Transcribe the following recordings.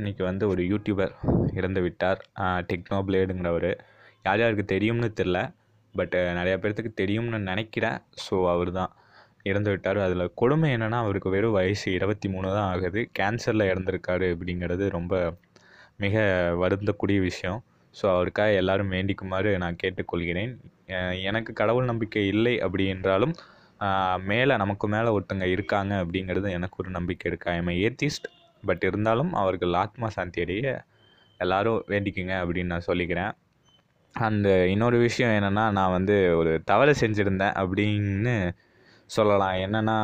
இன்றைக்கி வந்து ஒரு யூடியூபர் இறந்து விட்டார். டெக்னோ பிளேடுங்கிறவர் யார் யாருக்கு தெரியும்னு தெரில பட்டு நிறையா பேர்த்துக்கு தெரியும்னு நினைக்கிறேன். ஸோ அவர் தான் இறந்து விட்டார். அதில் கொடுமை என்னென்னா அவருக்கு வெறும் வயசு இருபத்தி மூணு தான் ஆகுது. கேன்சரில் இறந்துருக்காரு அப்படிங்கிறது ரொம்ப மிக வருந்தக்கூடிய விஷயம். ஸோ அவருக்காக எல்லாரும் வேண்டிக்குமாறு நான் கேட்டுக்கொள்கிறேன். எனக்கு கடவுள் நம்பிக்கை இல்லை அப்படி என்றாலும் மேலே நமக்கு மேலே ஒருத்தங்க இருக்காங்க அப்படிங்கிறது எனக்கு ஒரு நம்பிக்கை இருக்குது ஐ எம் ஏத்திஸ்ட் பட் இருந்தாலும் அவர்கள் ஆத்மா சாந்தி அடைய எல்லாரும் வேண்டிக்குங்க அப்படின்னு நான் சொல்லிக்கிறேன். அந்த இன்னொரு விஷயம் என்னென்னா நான் வந்து ஒரு தவறு செஞ்சுருந்தேன் அப்படின்னு சொல்லலாம். என்னென்னா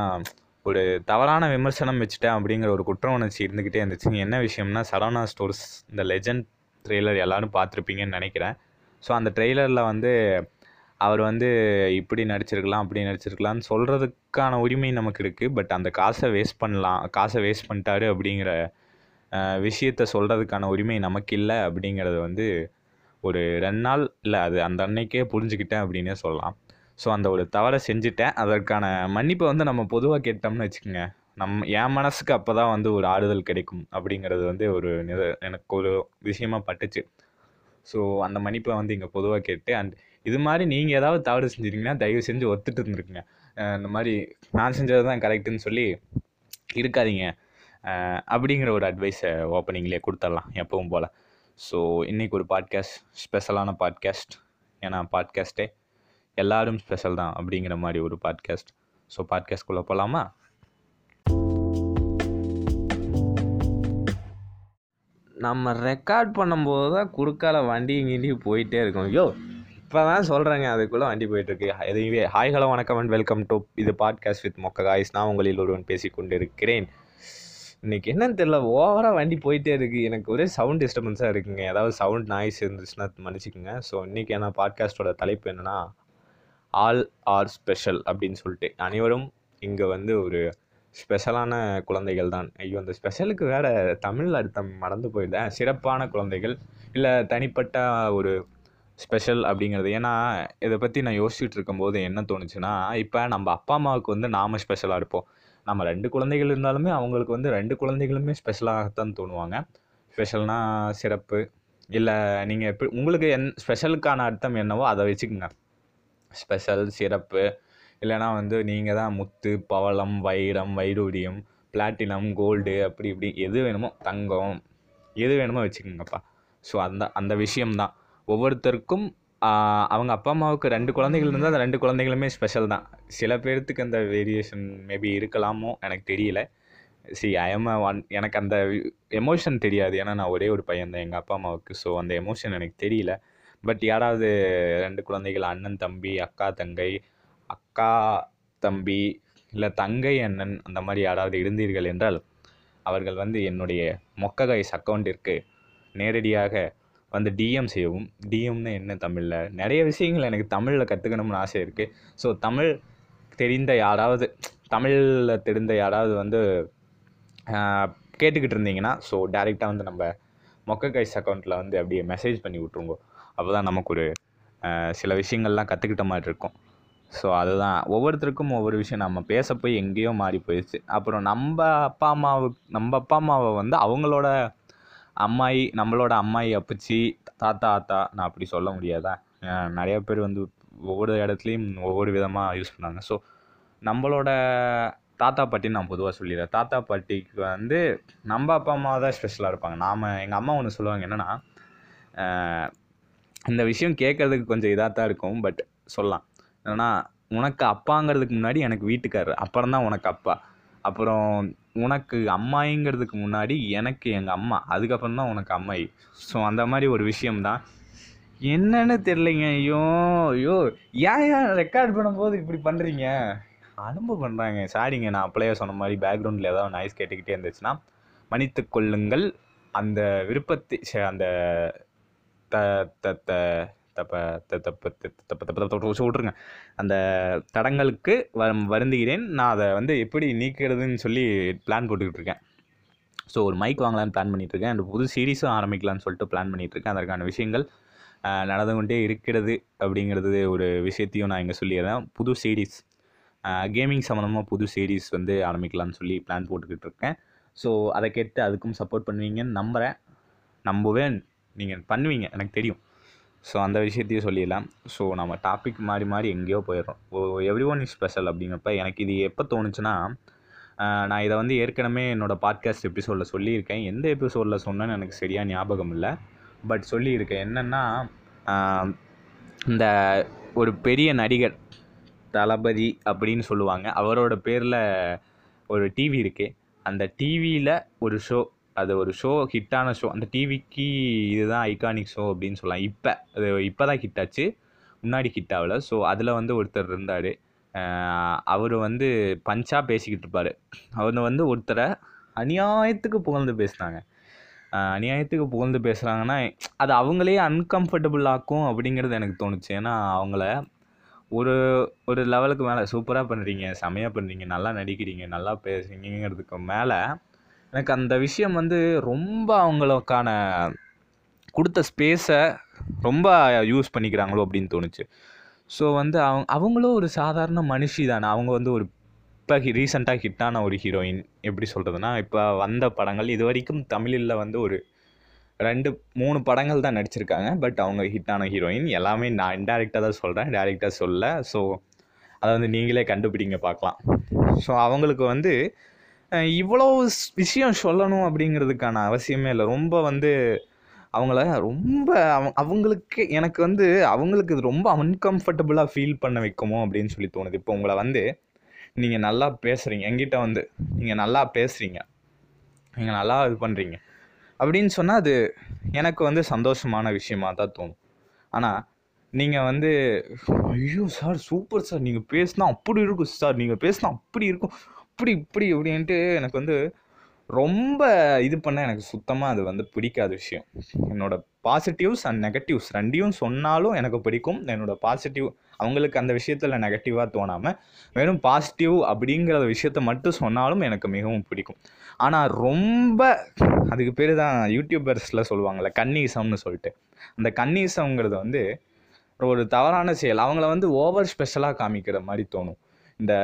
ஒரு தவறான விமர்சனம் வச்சுட்டேன் அப்படிங்கிற ஒரு குற்ற உணர்ச்சி இருந்துக்கிட்டே இருந்துச்சு என்ன விஷயம்னா சரவணா ஸ்டோர்ஸ் இந்த லெஜண்ட் ட்ரெய்லர் எல்லோரும் பார்த்துருப்பீங்கன்னு நினைக்கிறேன். ஸோ அந்த ட்ரெய்லரில் வந்து அவர் வந்து இப்படி நடிச்சிருக்கலாம் அப்படி நடிச்சிருக்கலாம்னு சொல்கிறதுக்கான உரிமை நமக்கு இருக்குது பட் அந்த காசை வேஸ்ட் பண்ணலாம் காசை வேஸ்ட் பண்ணிட்டாரு அப்படிங்கிற விஷயத்த சொல்கிறதுக்கான உரிமை நமக்கு இல்லை அப்படிங்கிறது வந்து ஒரு ரெண்டு நாள் இல்லை அது அந்த அன்னைக்கே புரிஞ்சுக்கிட்டேன் அப்படின்னே சொல்லலாம். ஸோ அந்த ஒரு தவறை செஞ்சுட்டேன். அதற்கான மன்னிப்பை வந்து நம்ம பொதுவாக கேட்டோம்னு வச்சுக்கோங்க. நம் என் மனசுக்கு அப்போ தான் வந்து ஒரு ஆறுதல் கிடைக்கும் அப்படிங்கிறது வந்து ஒரு நித- எனக்கு ஒரு விஷயமா பட்டுச்சு. ஸோ அந்த மன்னிப்பை வந்து இங்கே பொதுவாக கேட்டு அண்ட் இது மாதிரி நீங்கள் ஏதாவது தவறு செஞ்சுருக்கீங்கன்னா தயவு செஞ்சு ஒத்துட்டு இருந்துருக்குங்க. இந்த மாதிரி நான் செஞ்சது தான் கரெக்டுன்னு சொல்லி இருக்காதீங்க. அப்படிங்கிற ஒரு அட்வைஸை ஓப்பனிங்லேயே கொடுத்துடலாம் எப்பவும் போல். ஸோ இன்றைக்கி ஒரு பாட்காஸ்ட் ஸ்பெஷலான பாட்காஸ்ட் ஏன்னா பாட்காஸ்ட்டே எல்லாரும் ஸ்பெஷல் தான் அப்படிங்கிற மாதிரி ஒரு பாட்காஸ்ட் ஸோ பாட்காஸ்ட்குள்ளே போகலாமா நம்ம ரெக்கார்ட் பண்ணும்போது தான் குறுக்கால வண்டி கிண்டி போயிட்டே இருக்கும். ஐயோ! இப்போ தான் சொல்கிறேங்க அதுக்குள்ளே வண்டி போயிட்டுருக்கு. எதுவே ஹாய் ஹலோ வணக்கம் அண்ட் வெல்கம் டு இது பாட்காஸ்ட் வித் மொக்க காய்ஸ் நான் உங்களில் ஒருவன் பேசி கொண்டு இருக்கிறேன் இன்னைக்கு என்னன்னு தெரியல ஓவராக வண்டி போயிட்டே இருக்குது எனக்கு ஒரே சவுண்ட் டிஸ்டர்பன்ஸாக இருக்குங்க. ஏதாவது சவுண்ட் நாய்ஸ் இருந்துச்சுன்னா மன்னிச்சிக்கோங்க. ஸோ இன்றைக்கி என்ன பாட்காஸ்ட்டோட தலைப்பு என்னென்னா ஆல் ஆர் ஸ்பெஷல் அப்படின்னு சொல்லிட்டு. அனைவரும் இங்கே வந்து ஒரு ஸ்பெஷலான குழந்தைகள் தான். ஐயோ அந்த ஸ்பெஷலுக்கு வேறு தமிழ் அர்த்தம் மறந்து போயிட்டேன் சிறப்பான குழந்தைகள். இல்லை தனிப்பட்ட ஒரு ஸ்பெஷல் அப்படிங்கிறது. ஏன்னா இதை பற்றி நான் யோசிச்சுட்டு இருக்கும்போது என்ன தோணுச்சுன்னா இப்போ நம்ம அப்பா அம்மாவுக்கு வந்து நாம ஸ்பெஷலாக இருப்போம். நம்ம ரெண்டு குழந்தைகள் இருந்தாலுமே அவங்களுக்கு வந்து ரெண்டு குழந்தைகளுமே ஸ்பெஷலாகத்தான் தோணுவாங்க. ஸ்பெஷல்னா சிறப்பு. இல்லை நீங்கள் எப்படி உங்களுக்கு என் ஸ்பெஷலுக்கான அர்த்தம் என்னவோ அதை வச்சுக்கோங்க. ஸ்பெஷல் சிறப்பு. இல்லைனா வந்து நீங்கள் தான் முத்து பவளம் வைரம் வைடூரியம் பிளாட்டினம் கோல்டு அப்படி இப்படி எது வேணுமோ தங்கம் எது வேணுமோ வச்சுக்கோங்கப்பா. ஸோ அந்த அந்த விஷயம்தான். ஒவ்வொருத்தருக்கும் அவங்க அப்பா அம்மாவுக்கு ரெண்டு குழந்தைகள் இருந்தால் அந்த ரெண்டு குழந்தைகளுமே ஸ்பெஷல் தான். சில பேர்த்துக்கு அந்த வேரியேஷன் மேபி இருக்கலாமோ எனக்கு தெரியல. சி ஐஎம் ஒன் எனக்கு அந்த எமோஷன் தெரியாது. ஏன்னா நான் ஒரே ஒரு பையன் தான் எங்கள் அப்பா அம்மாவுக்கு. ஸோ அந்த எமோஷன் எனக்கு தெரியல. பட் யாராவது ரெண்டு குழந்தைகள் அண்ணன் தம்பி அக்கா தங்கை அக்கா தம்பி இல்லை தங்கை அண்ணன் அந்த மாதிரி யாராவது இருந்தீர்கள் என்றால் அவர்கள் வந்து என்னுடைய மொக்க கைஸ் அக்கௌண்ட்டிற்கு நேரடியாக வந்து டிஎம் செய்யவும் டிஎம்னு என்ன தமிழில்? நிறைய விஷயங்கள் எனக்கு தமிழில் கற்றுக்கணும்னு ஆசை இருக்குது ஸோ தமிழ் தெரிந்த யாராவது தமிழில் தெரிந்த யாராவது வந்து கேட்டுக்கிட்டு இருந்தீங்கன்னா ஸோ டேரெக்டாக வந்து நம்ம மொக்க கைஸ் அக்கௌண்ட்டில் வந்து அப்படியே மெசேஜ் பண்ணி விட்ருங்கோ அப்போ தான் நமக்கு ஒரு சில விஷயங்கள்லாம் கற்றுக்கிட்ட மாதிரி இருக்கும். ஸோ அதுதான். ஒவ்வொருத்தருக்கும் ஒவ்வொரு விஷயம். நம்ம பேச போய் எங்கேயோ மாறி போயிடுச்சு. அப்புறம் நம்ம அப்பா அம்மாவுக்கு நம்ம அப்பா அம்மாவை வந்து அவங்களோட அம்மாயி நம்மளோட அம்மாயி அப்பச்சி தாத்தா ஆத்தா நான் அப்படி சொல்ல முடியாதா? நிறையா நிறைய பேர் வந்து ஒவ்வொரு இடத்துலையும் ஒவ்வொரு விதமாக யூஸ் பண்ணாங்க ஸோ நம்மளோட தாத்தா பாட்டின்னு நான் பொதுவாக சொல்லிடுறேன். தாத்தா பாட்டிக்கு வந்து நம்ம அப்பா அம்மா தான் ஸ்பெஷலாக இருப்பாங்க. நாம் எங்கள் அம்மா ஒன்று சொல்லுவாங்க என்னென்னா இந்த விஷயம் கேட்கறதுக்கு கொஞ்சம் இதாக தான் இருக்கும் பட் சொல்லலாம். ஏன்னா உனக்கு அப்பாங்கிறதுக்கு முன்னாடி எனக்கு வீட்டுக்காரர். அப்புறம் தான் உனக்கு அப்பா. அப்புறம் உனக்கு அம்மாயிங்கிறதுக்கு முன்னாடி எனக்கு எங்கள் அம்மா அதுக்கப்புறம் தான் உனக்கு அம்மாயி ஸோ அந்த மாதிரி ஒரு விஷயம்தான். என்னன்னு தெரிலைங்க ஐயோ ஐயோ ஏன் ஏன் ரெக்கார்ட் பண்ணும்போது இப்படி பண்ணுறீங்க அனுபவம் பண்ணுறாங்க சாரிங்க நான் அப்படியே சொன்ன மாதிரி பேக்ரவுண்டில் ஏதாவது நாய்ஸ் கேட்டுக்கிட்டே இருந்துச்சுன்னா மன்னித்து கொள்ளுங்கள். அந்த விருப்பத்தை அந்த த த த தப்ப த தப்ப த தப்ப விட்ருங்க அந்த தடங்களுக்கு வ வருந்துகிறேன். நான் அதை வந்து எப்படி நீக்கிறதுன்னு சொல்லி பிளான் போட்டுக்கிட்டு இருக்கேன். ஸோ ஒரு மைக் வாங்கலான்னு பிளான் பண்ணிட்டு இருக்கேன். அண்ட் புது சீரீஸும் ஆரம்பிக்கலாம்னு சொல்லிட்டு பிளான் பண்ணிட்டு இருக்கேன். அதற்கான விஷயங்கள் நடந்து கொண்டே இருக்கிறது அப்படிங்கிறது ஒரு விஷயத்தையும் நான் இங்கே சொல்லிடுறேன். புது சீரீஸ் கேமிங் சம்மந்தமாக புது சீரீஸ் வந்து ஆரம்பிக்கலாம்னு சொல்லி பிளான் போட்டுக்கிட்டு இருக்கேன். ஸோ அதை கேட்டு அதுக்கும் சப்போர்ட் பண்ணுவீங்கன்னு நம்புகிறேன் நம்புவேன். நீங்கள் பண்ணுவீங்க. எனக்கு தெரியும். ஸோ அந்த விஷயத்தையும் சொல்லிடலாம். ஸோ நம்ம டாபிக் மாறி மாறி எங்கேயோ போயிடுறோம். Oh every one is special அப்படிங்கிறப்ப எனக்கு இது எப்போ தோணுச்சுன்னா நான் இதை வந்து ஏற்கனவே என்னோடய பாட்காஸ்ட் எபிசோடில் சொல்லியிருக்கேன். எந்த எபிசோடில் சொன்னேன்னு எனக்கு சரியாக ஞாபகம் இல்லை. பட் சொல்லியிருக்கேன். என்னென்னா இந்த ஒரு பெரிய நடிகர் தளபதி அப்படின்னு சொல்லுவாங்க. அவரோட பேரில் ஒரு டிவி இருக்குது அந்த டிவியில் ஒரு ஷோ அது ஒரு ஷோ ஹிட்டான ஷோ அந்த டிவிக்கு இதுதான் ஐகானிக் ஷோ அப்படின்னு சொல்லலாம். இப்போ அது இப்போ தான் ஹிட் ஆச்சு. முன்னாடி ஹிட் ஆகல. ஸோ அதில் வந்து ஒருத்தர் இருந்தார். அவர் வந்து பஞ்சாக பேசிக்கிட்டு இருப்பார். அவர் வந்து ஒருத்தரை அநியாயத்துக்கு புகழ்ந்து பேசினாங்க. அநியாயத்துக்கு புகழ்ந்து பேசுகிறாங்கன்னா அது அவங்களே அன்கம்ஃபர்டபுள் ஆக்கும் அப்படிங்கிறது எனக்கு தோணுச்சு. ஏன்னா அவங்கள ஒரு ஒரு லெவலுக்கு மேலே சூப்பராக பண்ணுறீங்க செமையாக பண்ணுறீங்க நல்லா நடிக்கிறீங்க நல்லா பேசுறீங்கிறதுக்கு மேலே எனக்கு அந்த விஷயம் வந்து ரொம்ப அவங்களுக்கான கொடுத்த ஸ்பேஸை ரொம்ப யூஸ் பண்ணிக்கிறாங்களோ அப்படின்னு தோணுச்சு. ஸோ வந்து அவங்க அவங்களும் ஒரு சாதாரண மனுஷி தானே அவங்க வந்து ஒரு இப்போ ரீசெண்டாக ஹிட்டான ஒரு ஹீரோயின் எப்படி சொல்கிறதுனா இப்போ வந்த படங்கள் இது வரைக்கும் தமிழில் வந்து ஒரு ரெண்டு மூணு படங்கள் தான் நடிச்சிருக்காங்க. பட் அவங்க ஹிட்டான ஹீரோயின் எல்லாமே நான் இன்டெரக்டாக தான் சொல்கிறேன் டேரெக்டாக சொல்ல. ஸோ அதை வந்து நீங்களே கண்டுபிடிங்க பார்க்கலாம். ஸோ அவங்களுக்கு வந்து இவ்வளோ ஸ்- விஷயம் சொல்லணும் அப்படிங்கிறதுக்கான அவசியமே இல்லை. ரொம்ப வந்து அவங்கள ரொம்ப அவ- அவங்களுக்கு எனக்கு வந்து அவங்களுக்கு இது ரொம்ப அன்கம்ஃபர்டபுளாக ஃபீல் பண்ண வைக்குமோ அப்படின்னு சொல்லி தோணுது. இப்போ உங்களை வந்து நீங்கள் நல்லா பேசுகிறீங்க என்கிட்ட வந்து நீங்கள் நல்லா பேசுகிறீங்க நீங்கள் நல்லா இது பண்ணுறீங்க அப்படின்னு சொன்னால் அது எனக்கு வந்து சந்தோஷமான விஷயமாக தான் தோணும். ஆனால் நீங்கள் வந்து ஐயோ சார் சூப்பர் சார். நீங்கள் பேசினா அப்படி இருக்கும் சார். நீங்கள் பேசினா அப்படி இருக்கும். இப்படி இப்படி அப்படின்ட்டு எனக்கு வந்து ரொம்ப இது பண்ண எனக்கு சுத்தமாக அது வந்து பிடிக்காத விஷயம். என்னோட பாசிட்டிவ்ஸ் அண்ட் நெகட்டிவ்ஸ் ரெண்டையும் சொன்னாலும் எனக்கு பிடிக்கும். என்னோட பாசிட்டிவ் அவங்களுக்கு அந்த விஷயத்தில் நெகட்டிவாக தோணாமல் வெறும் பாசிட்டிவ் அப்படிங்கிற விஷயத்த மட்டும் சொன்னாலும் எனக்கு மிகவும் பிடிக்கும். ஆனால் ரொம்ப அதுக்கு பேர் தான் யூடியூபர்ஸில் சொல்லுவாங்கள்ல கன்னீசம்னு சொல்லிட்டு. அந்த கன்னீசம்ங்கிறது வந்து ஒரு தவறான செயல். அவங்கள வந்து ஓவர் ஸ்பெஷலாக காமிக்கிற மாதிரி தோணும். இந்த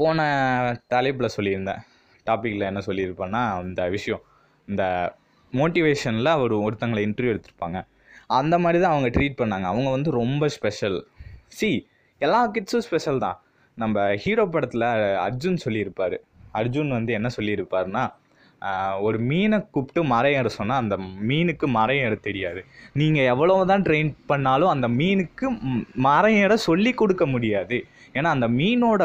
போன தலைப்பில் சொல்லியிருந்தேன். டாப்பிக்கில் என்ன சொல்லியிருப்பேன்னா இந்த விஷயம். இந்த மோட்டிவேஷனில் ஒரு ஒருத்தங்களை இன்டர்வியூ எடுத்திருப்பாங்க. அந்த மாதிரி தான் அவங்க ட்ரீட் பண்ணாங்க. அவங்க வந்து ரொம்ப ஸ்பெஷல் சி எல்லா கிட்ஸும் ஸ்பெஷல் தான். நம்ம ஹீரோ படத்தில் அர்ஜுன் சொல்லியிருப்பார். அர்ஜுன் வந்து என்ன சொல்லியிருப்பார்னா ஒரு மீனை கூப்பிட்டு மரம் ஏற சொன்னால் அந்த மீனுக்கு மரம் ஏற தெரியாது. நீங்கள் எவ்வளோ தான் ட்ரெயின் பண்ணாலும் அந்த மீனுக்கு மரம் ஏற சொல்லி கொடுக்க முடியாது. ஏன்னா அந்த மீனோட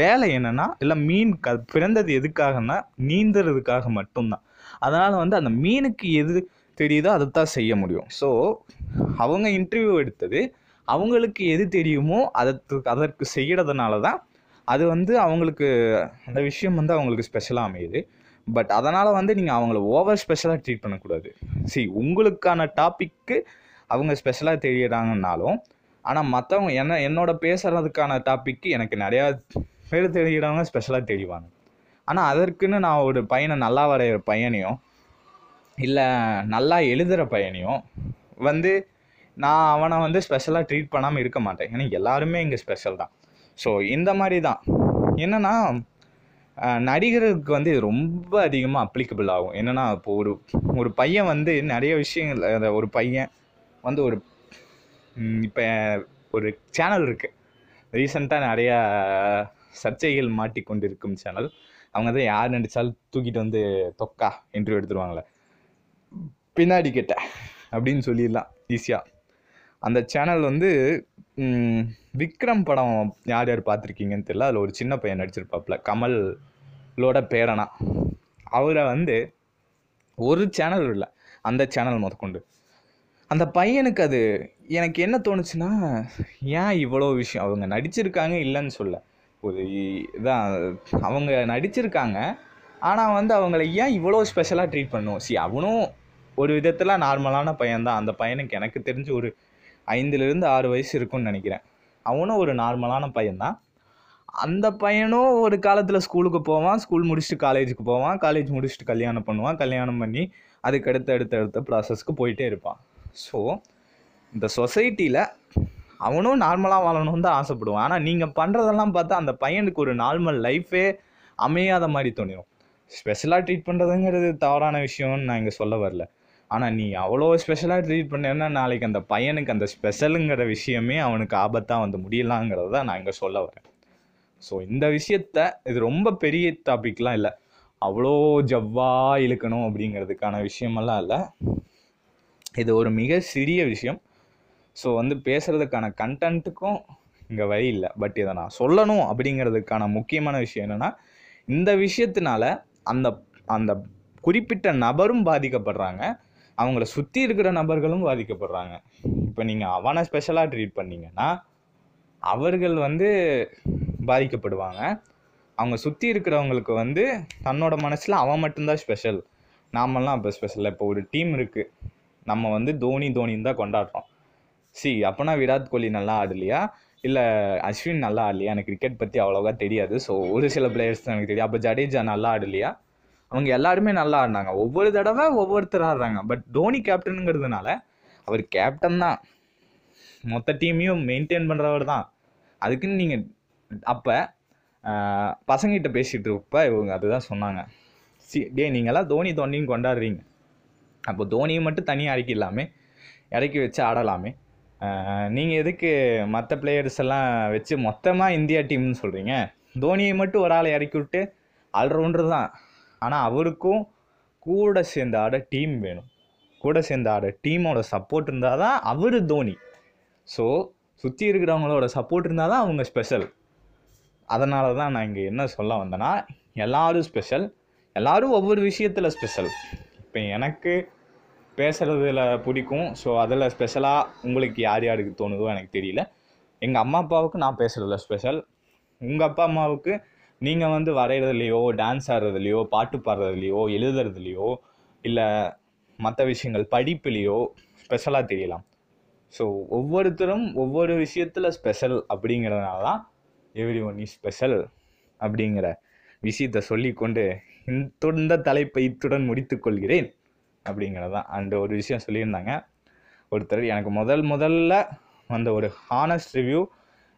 வேலை என்னென்னா இல்லை மீன் க பிறந்தது எதுக்காகன்னா நீந்துறதுக்காக மட்டும்தான். அதனால் வந்து அந்த மீனுக்கு எது தெரியுதோ அதை தான் செய்ய முடியும். ஸோ அவங்க இன்டர்வியூ எடுத்தது அவங்களுக்கு எது தெரியுமோ அதற்கு அதற்கு செய்கிறதுனால தான் அது வந்து அவங்களுக்கு அந்த விஷயம் வந்து அவங்களுக்கு ஸ்பெஷலாக அமையுது. பட் அதனால் வந்து நீங்கள் அவங்கள ஓவர் ஸ்பெஷலாக ட்ரீட் பண்ணக்கூடாது. சரி உங்களுக்கான டாப்பிக்கு அவங்க ஸ்பெஷலாக தெரியறாங்கன்னாலும் ஆனால் மற்றவங்க என்ன என்னோட பேசுகிறதுக்கான டாப்பிக்கு எனக்கு நிறையா பேர் தெரிகிறவங்க ஸ்பெஷலாக தெரிவாங்க. ஆனால் அதற்குன்னு நான் ஒரு பையனை நல்லா வரைகிற பையனையும் இல்லை நல்லா எழுதுகிற பையனையும் வந்து நான் அவனை வந்து ஸ்பெஷலாக ட்ரீட் பண்ணாமல் இருக்க மாட்டேன். ஏன்னா எல்லாருமே இங்கே ஸ்பெஷல் தான். ஸோ இந்த மாதிரி தான் என்னென்னா நடிகர்களுக்கு வந்து இது ரொம்ப அதிகமாக அப்ளிகபிள் ஆகும். என்னென்னா இப்போ ஒரு ஒரு பையன் வந்து நிறைய விஷயங்கள் அந்த ஒரு பையன் வந்து ஒரு இப்போ ஒரு சேனல் இருக்குது ரீசெண்டாக நிறையா சர்ச்சைகள் மாட்டிக்கொண்டிருக்கும் சேனல் அவங்க தான் யார் நடித்தாலும் தூக்கிட்டு வந்து தொக்கா இன்டர்வியூ எடுத்துருவாங்களே. பின்னாடி கேட்ட அப்படின்னு சொல்லிடலாம் ஈஸியாக அந்த சேனல் வந்து விக்ரம் படம் யார் யார் பார்த்துருக்கீங்கன்னு தெரியல. அதில் ஒரு சின்ன பையன் நடிச்சிருப்பாப்புல கமலோட பேரனா. அவரை வந்து ஒரு சேனல் இல்லை அந்த சேனல் முதற்கொண்டு. அந்த பையனுக்கு அது எனக்கு என்ன தோணுச்சுன்னா ஏன் இவ்வளோ விஷயம்? அவங்க நடிச்சிருக்காங்க இல்லைன்னு சொல்ல. ஒரு இதான் அவங்க நடிச்சிருக்காங்க. ஆனால் வந்து அவங்கள ஏன் இவ்வளோ ஸ்பெஷலாக ட்ரீட் பண்ணும்? சி அவனும் ஒரு விதத்தில் நார்மலான பையன்தான் அந்த பையனுக்கு எனக்கு தெரிஞ்சு ஒரு ஐந்துலேருந்து ஆறு வயசு இருக்கும்னு நினைக்கிறேன். அவனும் ஒரு நார்மலான பையன்தான் அந்த பையனும் ஒரு காலத்தில் ஸ்கூலுக்கு போவான். ஸ்கூல் முடிச்சுட்டு காலேஜுக்கு போவான். காலேஜ் முடிச்சுட்டு கல்யாணம் பண்ணுவான். கல்யாணம் பண்ணி அதுக்கு அடுத்த அடுத்த அடுத்த ப்ராசஸ்க்கு போயிட்டே இருப்பான். ஸோ இந்த சொசைட்டியில் அவனும் நார்மலாக வாழணும்னு தான் ஆசைப்படுவான். ஆனால் நீங்கள் பண்ணுறதெல்லாம் பார்த்தா அந்த பையனுக்கு ஒரு நார்மல் லைஃபே அமையாத மாதிரி தோணிடும் ஸ்பெஷலாக ட்ரீட் பண்ணுறதுங்கிறது தவறான விஷயம்னு நான் இங்கே சொல்ல வரல. ஆனால் நீ அவ்வளோ ஸ்பெஷலாக ட்ரீட் பண்ணேன்னா நாளைக்கு அந்த பையனுக்கு அந்த ஸ்பெஷலுங்கிற விஷயமே அவனுக்கு ஆபத்தாக வந்து முடியலாங்கிறத தான் நான் இங்கே சொல்ல வரேன். ஸோ இந்த விஷயத்த இது ரொம்ப பெரிய டாபிக்லாம் இல்லை. அவ்வளோ ஜவ்வா இழுக்கணும் அப்படிங்கிறதுக்கான விஷயமெல்லாம் இல்லை. இது ஒரு மிக சிறிய விஷயம். ஸோ வந்து பேசுகிறதுக்கான கண்டென்ட்டுக்கும் இங்கே வழி இல்லை. பட் இதை நான் சொல்லணும் அப்படிங்கிறதுக்கான முக்கியமான விஷயம் என்னென்னா இந்த விஷயத்தினால அந்த அந்த குறிப்பிட்ட நபரும் பாதிக்கப்படுறாங்க. அவங்கள சுற்றி இருக்கிற நபர்களும் பாதிக்கப்படுறாங்க. இப்போ நீங்கள் அவனை ஸ்பெஷலாக ட்ரீட் பண்ணீங்கன்னா அவர்கள் வந்து பாதிக்கப்படுவாங்க. அவங்க சுற்றி இருக்கிறவங்களுக்கு வந்து தன்னோட மனசில் அவன் மட்டும்தான் ஸ்பெஷல் நாமெல்லாம் அப்போ ஸ்பெஷல் இப்போ ஒரு டீம் இருக்குது நம்ம வந்து தோனி தோனின்னு தான் கொண்டாடுறோம். சி அப்போனா விராட் கோலி நல்லா ஆடலையா? இல்லை அஸ்வின் நல்லா ஆடலையா? எனக்கு கிரிக்கெட் பற்றி அவ்வளோவா தெரியாது. ஸோ ஒரு சில பிளேயர்ஸ் தான் எனக்கு தெரியும். அப்போ ஜடேஜா நல்லா ஆடலையா? அவங்க எல்லாருமே நல்லா ஆடினாங்க. ஒவ்வொரு தடவை ஒவ்வொருத்தர் ஆடுறாங்க. பட் தோனி கேப்டனுங்கிறதுனால அவர் கேப்டன் தான். மொத்த டீமையும் மெயின்டைன் பண்ணுறவர் தான். அதுக்குன்னு நீங்கள் அப்போ பசங்கிட்ட பேசிகிட்டு இருப்ப இவங்க அதுதான் சொன்னாங்க. சி டே நீங்களாம் தோனி தோனின்னு கொண்டாடுறீங்க. அப்போ தோனியை மட்டும் தனியாக இறக்கி இல்லாமல் இறக்கி வச்சு ஆடலாமே. நீங்கள் எதுக்கு மற்ற பிளேயர்ஸ் எல்லாம் வச்சு மொத்தமாக இந்தியா டீம்னு சொல்கிறீங்க தோனியை மட்டும் ஒரு ஆளை இறக்கி விட்டு ஆல்ரவுண்டர் தான். ஆனால் அவருக்கும் கூட சேர்ந்து ஆட டீம் வேணும். கூட சேர்ந்து ஆட டீமோட சப்போர்ட் இருந்தால் தான் அவர் தோனி. ஸோ சுற்றி இருக்கிறவங்களோட சப்போர்ட் இருந்தால் தான் அவங்க ஸ்பெஷல் அதனால தான் நான் இங்கே என்ன சொல்ல வந்தேன்னா எல்லாரும் ஸ்பெஷல் எல்லோரும் ஒவ்வொரு விஷயத்தில் ஸ்பெஷல் இப்போ எனக்கு பேசுகிறதுல பிடிக்கும். ஸோ அதில் ஸ்பெஷலாக உங்களுக்கு யார் யாருக்கு தோணுதோ எனக்கு தெரியல. எங்கள் அம்மா அப்பாவுக்கு நான் பேசுகிறதுல ஸ்பெஷல் உங்கள் அப்பா அம்மாவுக்கு நீங்கள் வந்து வரைகிறதுலையோ டான்ஸ் ஆடுறதுலையோ பாட்டு பாடுறதுலையோ எழுதுறதுலையோ இல்லை மற்ற விஷயங்கள் படிப்புலேயோ ஸ்பெஷலாக தெரியலாம். ஸோ ஒவ்வொருத்தரும் ஒவ்வொரு விஷயத்தில் ஸ்பெஷல் அப்படிங்கிறதுனால தான் எவ்ரி ஒன் இஸ் ஸ்பெஷல் அப்படிங்கிற விஷயத்தை சொல்லிக்கொண்டு இந்த இந்த தலைப்பை இத்துடன் முடித்துக்கொள்கிறேன் அப்படிங்கிறது தான். அந்த ஒரு விஷயம் சொல்லியிருந்தாங்க. ஒருத்தர் எனக்கு முதல் முதல்ல வந்த ஒரு ஹானஸ்ட் ரிவ்யூ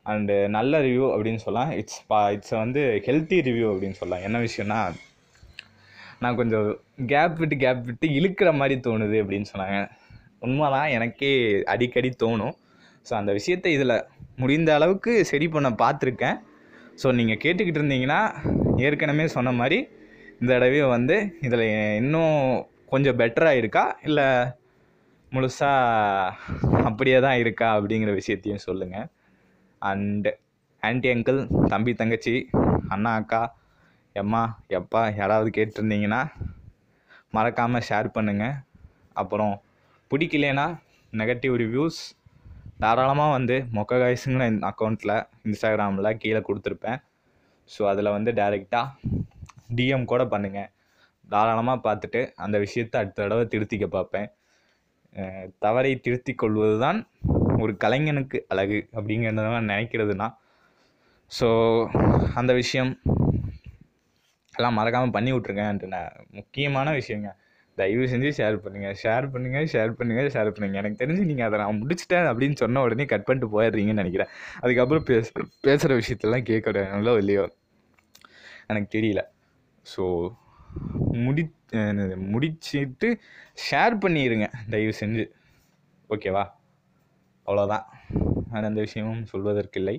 அண்டு நல்ல ரிவ்யூ அப்படின்னு சொல்லலாம். இட்ஸ் பா இட்ஸ் வந்து ஹெல்த்தி ரிவ்யூ அப்படின்னு சொல்லலாம். என்ன விஷயம்னா நான் கொஞ்சம் கேப் விட்டு கேப் விட்டு இழுக்கிற மாதிரி தோணுது அப்படின்னு சொன்னாங்க. உண்மைதான் எனக்கே அடிக்கடி தோணும். ஸோ அந்த விஷயத்தை இதில் முடிந்த அளவுக்கு சரி பண்ண பார்த்துருக்கேன். ஸோ நீங்கள் கேட்டுக்கிட்டு இருந்தீங்கன்னா ஏற்கனவே சொன்ன மாதிரி இந்த தடவையும் வந்து இதில் இன்னும் கொஞ்சம் பெட்டராக இருக்கா? இல்லை முழுசாக அப்படியே தான் இருக்கா? அப்படிங்கிற விஷயத்தையும் சொல்லுங்கள் அண்டு ஆன்டி அங்கிள் தம்பி தங்கச்சி அண்ணா அக்கா எம்மா எப்பா யாராவது கேட்டிருந்தீங்கன்னா மறக்காமல் ஷேர் பண்ணுங்கள் அப்புறம் பிடிக்கலனா நெகட்டிவ் ரிவ்யூஸ் தாராளமாக வந்து மொக்க காய்ஸுங்கிற அக்கௌண்ட்டில் இன்ஸ்டாகிராமில் கீழே கொடுத்துருப்பேன். ஸோ அதில் வந்து டைரெக்டாக டிஎம் கூட பண்ணுங்கள் தாராளமாக பார்த்துட்டு அந்த விஷயத்தை அடுத்த தடவை திருத்திக்க பார்ப்பேன். தவறை திருத்தி கொள்வது தான் ஒரு கலைஞனுக்கு அழகு அப்படிங்கிறத நான் நினைக்கிறதுனா ஸோ அந்த விஷயம் எல்லாம் மறக்காமல் பண்ணி விட்ருங்கன்ட்டு நான் முக்கியமான விஷயங்க. தயவு செஞ்சு ஷேர் பண்ணுங்கள் ஷேர் பண்ணுங்கள் ஷேர் பண்ணுங்கள் ஷேர் பண்ணுங்கள் எனக்கு தெரிஞ்சு நீங்கள் அதை நான் முடிச்சிட்டேன் அப்படின்னு சொன்ன உடனே கட் பண்ணிட்டு போயிடுறீங்கன்னு நினைக்கிறேன். அதுக்கப்புறம் பேச பேசுகிற விஷயத்தெல்லாம் நல்லோ இல்லையோ? எனக்கு தெரியல. ஸோ முடி என்னது, முடிச்சிட்டு ஷேர் பண்ணிடுங்க தயவு செஞ்சு. ஓகேவா அவ்வளோதான் நான் அந்த விஷயமும் சொல்வதற்கில்லை.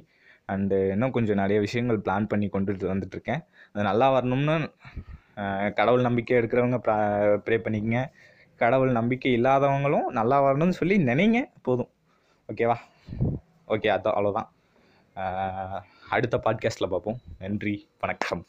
அண்டு இன்னும் கொஞ்சம் நிறைய விஷயங்கள் பிளான் பண்ணி கொண்டுட்டு வந்துட்டுருக்கேன். அது நல்லா வரணும்னு கடவுள் நம்பிக்கை எடுக்கிறவங்க ப்ரே பண்ணிக்கங்க. கடவுள் நம்பிக்கை இல்லாதவங்களும் நல்லா வரணும்னு சொல்லி நினைங்க. போதும். ஓகேவா ஓகே அதான் அவ்வளோதான் அடுத்த பாட்காஸ்ட்டில் பார்ப்போம். நன்றி வணக்கம்.